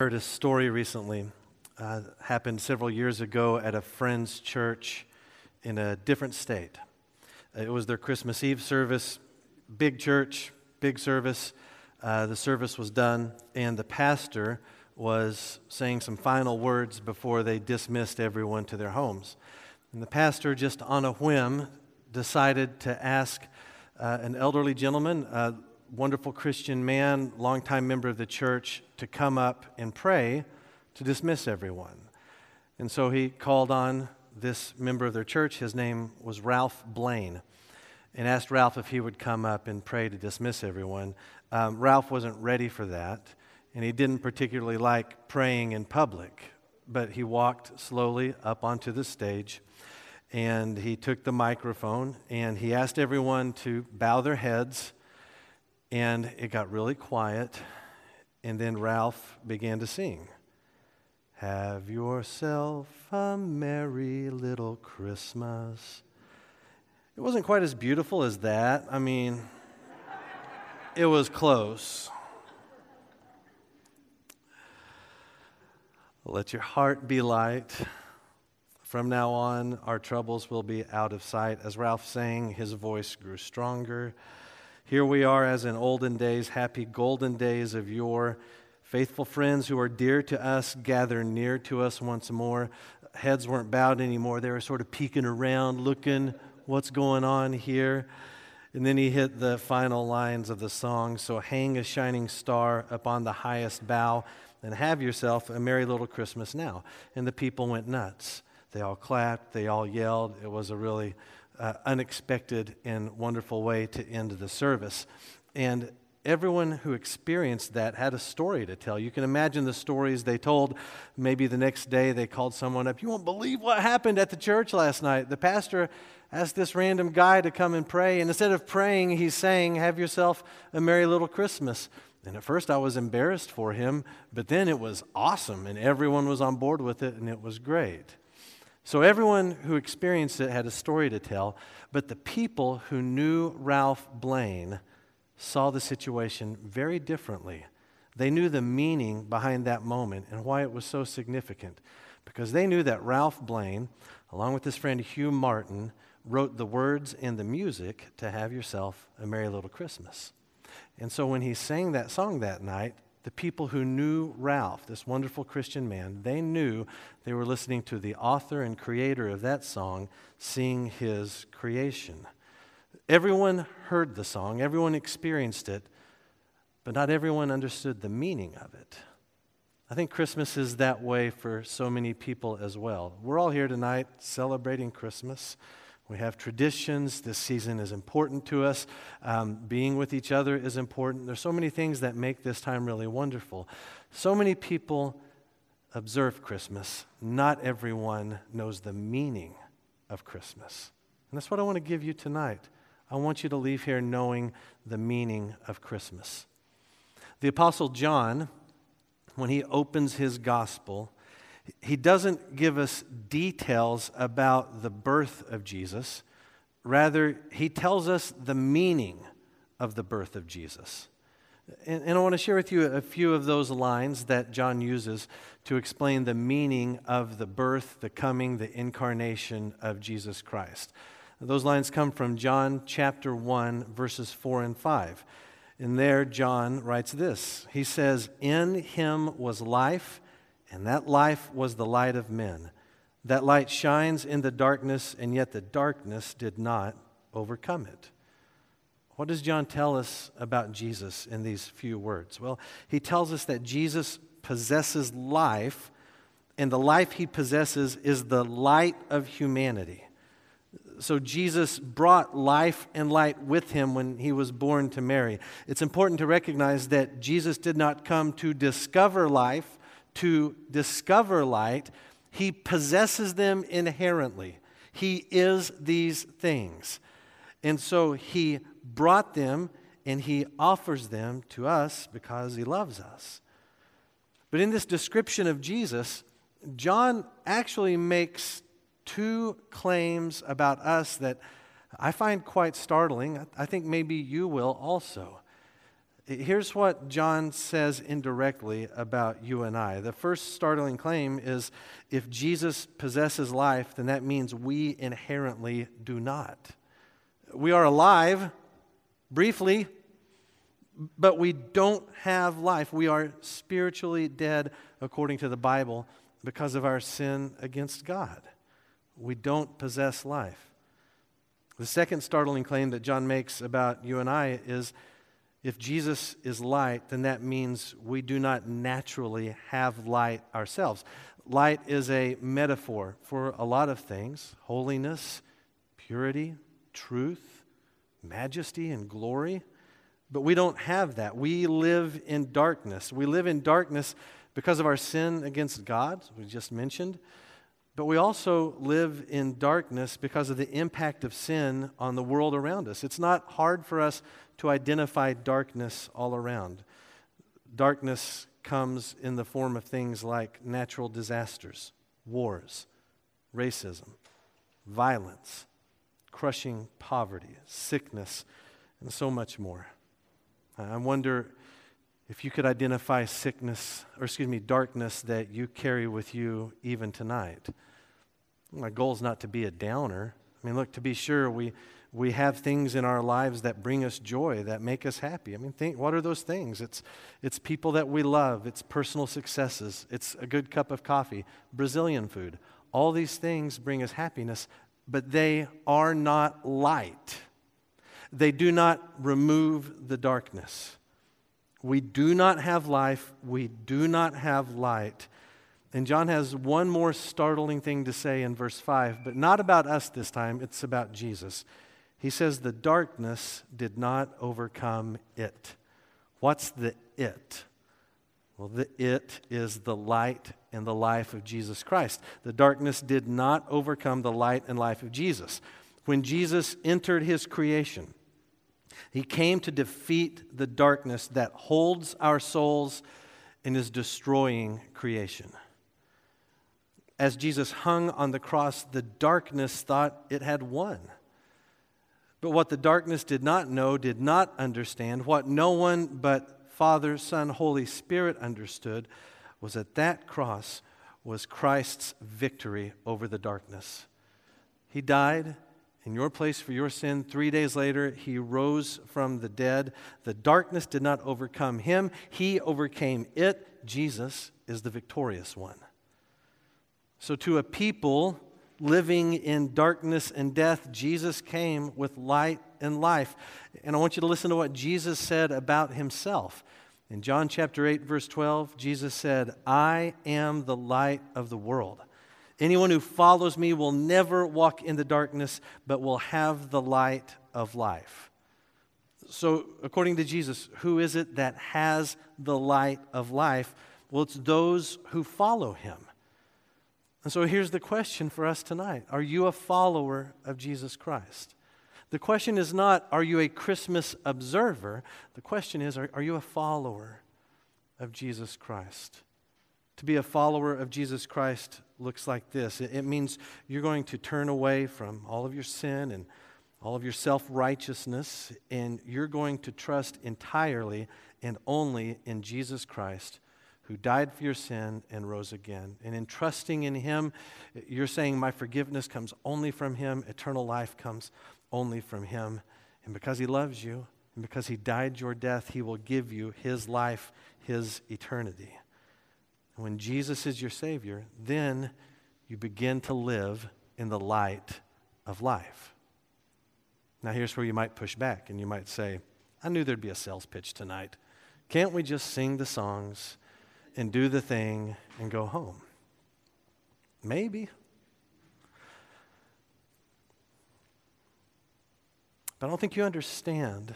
heard a story recently. Uh, happened several years ago at a friend's church in a different state. It was their Christmas Eve service, big church, big service. Uh, the service was done, and the pastor was saying some final words before they dismissed everyone to their homes. And the pastor, just on a whim, decided to ask uh, an elderly gentleman, uh, wonderful Christian man, longtime member of the church, to come up and pray to dismiss everyone. And so he called on this member of their church. His name was Ralph Blane, and asked Ralph if he would come up and pray to dismiss everyone. Um, Ralph wasn't ready for that, and he didn't particularly like praying in public, but he walked slowly up onto the stage and he took the microphone and he asked everyone to bow their heads and it got really quiet. And then Ralph began to sing. Have yourself a merry little Christmas. It wasn't quite as beautiful as that. I mean, it was close. Let your heart be light. From now on, our troubles will be out of sight. As Ralph sang, his voice grew stronger. Here we are as in olden days, happy golden days of yore. Faithful friends who are dear to us gather near to us once more. Heads weren't bowed anymore. They were sort of peeking around, looking what's going on here. And then he hit the final lines of the song So hang a shining star upon the highest bough and have yourself a merry little Christmas now. And the people went nuts. They all clapped, they all yelled. It was a really uh, unexpected and wonderful way to end the service. And everyone who experienced that had a story to tell. You can imagine the stories they told. Maybe the next day they called someone up. You won't believe what happened at the church last night. The pastor asked this random guy to come and pray, and instead of praying, he's saying, Have yourself a merry little Christmas. And at first I was embarrassed for him, but then it was awesome, and everyone was on board with it, and it was great. So everyone who experienced it had a story to tell, but the people who knew Ralph Blane saw the situation very differently. They knew the meaning behind that moment and why it was so significant because they knew that Ralph Blane, along with his friend Hugh Martin, wrote the words and the music to Have Yourself a Merry Little Christmas. And so when he sang that song that night, the people who knew Ralph, this wonderful Christian man, they knew they were listening to the author and creator of that song sing his creation. Everyone heard the song, everyone experienced it, but not everyone understood the meaning of it. I think Christmas is that way for so many people as well. We're all here tonight celebrating Christmas. We have traditions. This season is important to us. Um, being with each other is important. There's so many things that make this time really wonderful. So many people observe Christmas. Not everyone knows the meaning of Christmas. And that's what I want to give you tonight. I want you to leave here knowing the meaning of Christmas. The Apostle John, when he opens his gospel, he doesn't give us details about the birth of Jesus. Rather, he tells us the meaning of the birth of Jesus. And, and, I want to share with you a few of those lines that John uses to explain the meaning of the birth, the coming, the incarnation of Jesus Christ. Those lines come from John chapter 1, verses 4 and 5. And there, John writes this He says, In him was life and that life was the light of men. That light shines in the darkness, and yet the darkness did not overcome it. What does John tell us about Jesus in these few words? Well, he tells us that Jesus possesses life, and the life he possesses is the light of humanity. So Jesus brought life and light with him when he was born to Mary. It's important to recognize that Jesus did not come to discover life to discover light, he possesses them inherently. He is these things. And so he brought them and he offers them to us because he loves us. But in this description of Jesus, John actually makes two claims about us that I find quite startling. I think maybe you will also. Here's what John says indirectly about you and I. The first startling claim is if Jesus possesses life, then that means we inherently do not. We are alive briefly, but we don't have life. We are spiritually dead according to the Bible because of our sin against God. We don't possess life. The second startling claim that John makes about you and I is if Jesus is light, then that means we do not naturally have light ourselves. Light is a metaphor for a lot of things holiness, purity, truth, majesty, and glory. But we don't have that. We live in darkness. We live in darkness because of our sin against God, we just mentioned. But we also live in darkness because of the impact of sin on the world around us. It's not hard for us to identify darkness all around. Darkness comes in the form of things like natural disasters, wars, racism, violence, crushing poverty, sickness, and so much more. I wonder if you could identify sickness, or excuse me, darkness that you carry with you even tonight. My goal is not to be a downer. I mean, look, to be sure, we, we have things in our lives that bring us joy, that make us happy. I mean, think, what are those things? It's, it's people that we love, it's personal successes, it's a good cup of coffee, Brazilian food. All these things bring us happiness, but they are not light. They do not remove the darkness. We do not have life. We do not have light. And John has one more startling thing to say in verse 5, but not about us this time, it's about Jesus. He says, The darkness did not overcome it. What's the it? Well, the it is the light and the life of Jesus Christ. The darkness did not overcome the light and life of Jesus. When Jesus entered his creation, he came to defeat the darkness that holds our souls and is destroying creation. As Jesus hung on the cross, the darkness thought it had won. But what the darkness did not know, did not understand, what no one but Father, Son, Holy Spirit understood, was that that cross was Christ's victory over the darkness. He died in your place for your sin. Three days later, he rose from the dead. The darkness did not overcome him, he overcame it. Jesus is the victorious one. So, to a people living in darkness and death, Jesus came with light and life. And I want you to listen to what Jesus said about himself. In John chapter 8, verse 12, Jesus said, I am the light of the world. Anyone who follows me will never walk in the darkness, but will have the light of life. So, according to Jesus, who is it that has the light of life? Well, it's those who follow him. And so here's the question for us tonight Are you a follower of Jesus Christ? The question is not, Are you a Christmas observer? The question is, Are, are you a follower of Jesus Christ? To be a follower of Jesus Christ looks like this it, means you're going to turn away from all of your sin and all of your self righteousness, and you're going to trust entirely and only in Jesus Christ who died for your sin and rose again. And in trusting in him, you're saying, My forgiveness comes only from him, eternal life comes only from him. And because he loves you, and because he died your death, he will give you his life, his eternity. When Jesus is your Savior, then you begin to live in the light of life. Now, here's where you might push back and you might say, I knew there'd be a sales pitch tonight. Can't we just sing the songs and do the thing and go home? Maybe. But I don't think you understand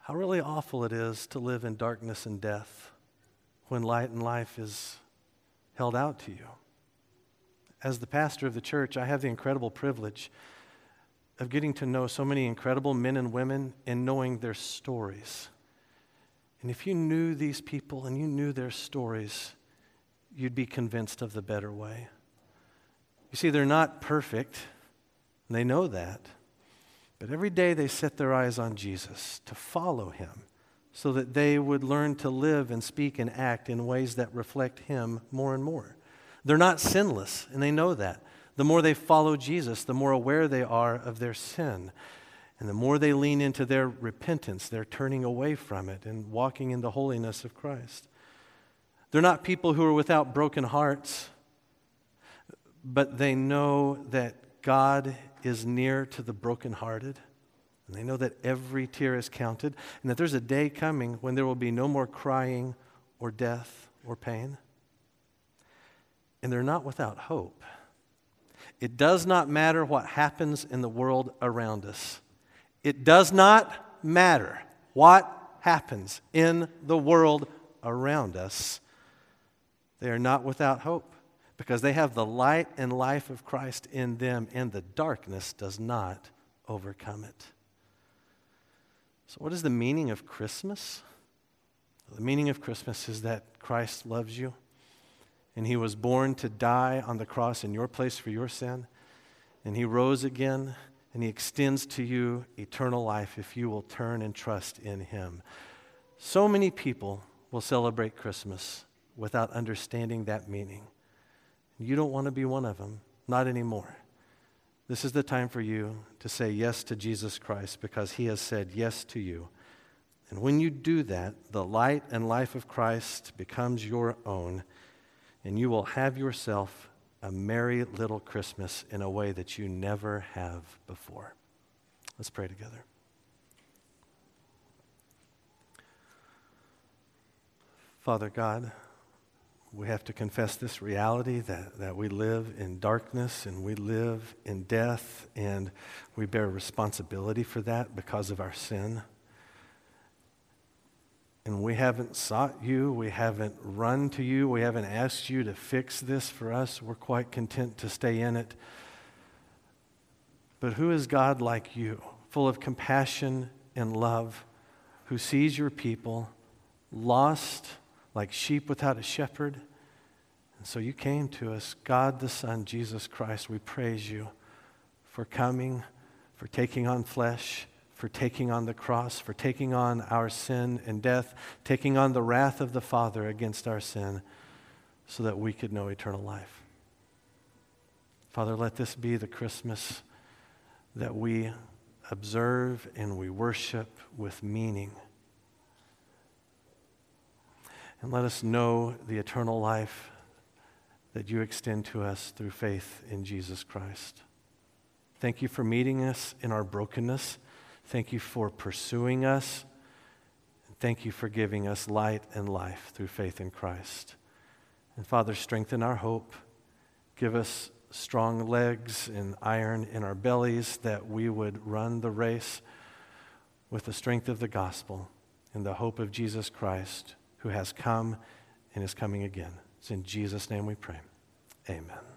how really awful it is to live in darkness and death when light and life is held out to you. As the pastor of the church, I have the incredible privilege of getting to know so many incredible men and women and knowing their stories. And if you knew these people and you knew their stories, you'd be convinced of the better way. You see, they're not perfect, and they know that. But every day they set their eyes on Jesus to follow him so that they would learn to live and speak and act in ways that reflect Him more and more. They're not sinless, and they know that. The more they follow Jesus, the more aware they are of their sin. And the more they lean into their repentance, they're turning away from it and walking in the holiness of Christ. They're not people who are without broken hearts, but they know that God is near to the brokenhearted. And they know that every tear is counted, and that there's a day coming when there will be no more crying or death or pain. And they're not without hope. It does not matter what happens in the world around us. It does not matter what happens in the world around us. They are not without hope because they have the light and life of Christ in them, and the darkness does not overcome it. So, what is the meaning of Christmas? The meaning of Christmas is that Christ loves you, and he was born to die on the cross in your place for your sin, and he rose again, and he extends to you eternal life if you will turn and trust in him. So many people will celebrate Christmas without understanding that meaning. You don't want to be one of them, not anymore. This is the time for you to say yes to Jesus Christ because he has said yes to you. And when you do that, the light and life of Christ becomes your own, and you will have yourself a merry little Christmas in a way that you never have before. Let's pray together. Father God, we have to confess this reality that, that we live in darkness and we live in death, and we bear responsibility for that because of our sin. And we haven't sought you, we haven't run to you, we haven't asked you to fix this for us. We're quite content to stay in it. But who is God like you, full of compassion and love, who sees your people lost? Like sheep without a shepherd. And so you came to us, God the Son, Jesus Christ. We praise you for coming, for taking on flesh, for taking on the cross, for taking on our sin and death, taking on the wrath of the Father against our sin, so that we could know eternal life. Father, let this be the Christmas that we observe and we worship with meaning. And let us know the eternal life that you extend to us through faith in Jesus Christ. Thank you for meeting us in our brokenness. Thank you for pursuing us. Thank you for giving us light and life through faith in Christ. And Father, strengthen our hope. Give us strong legs and iron in our bellies that we would run the race with the strength of the gospel and the hope of Jesus Christ who has come and is coming again. It's in Jesus' name we pray. Amen.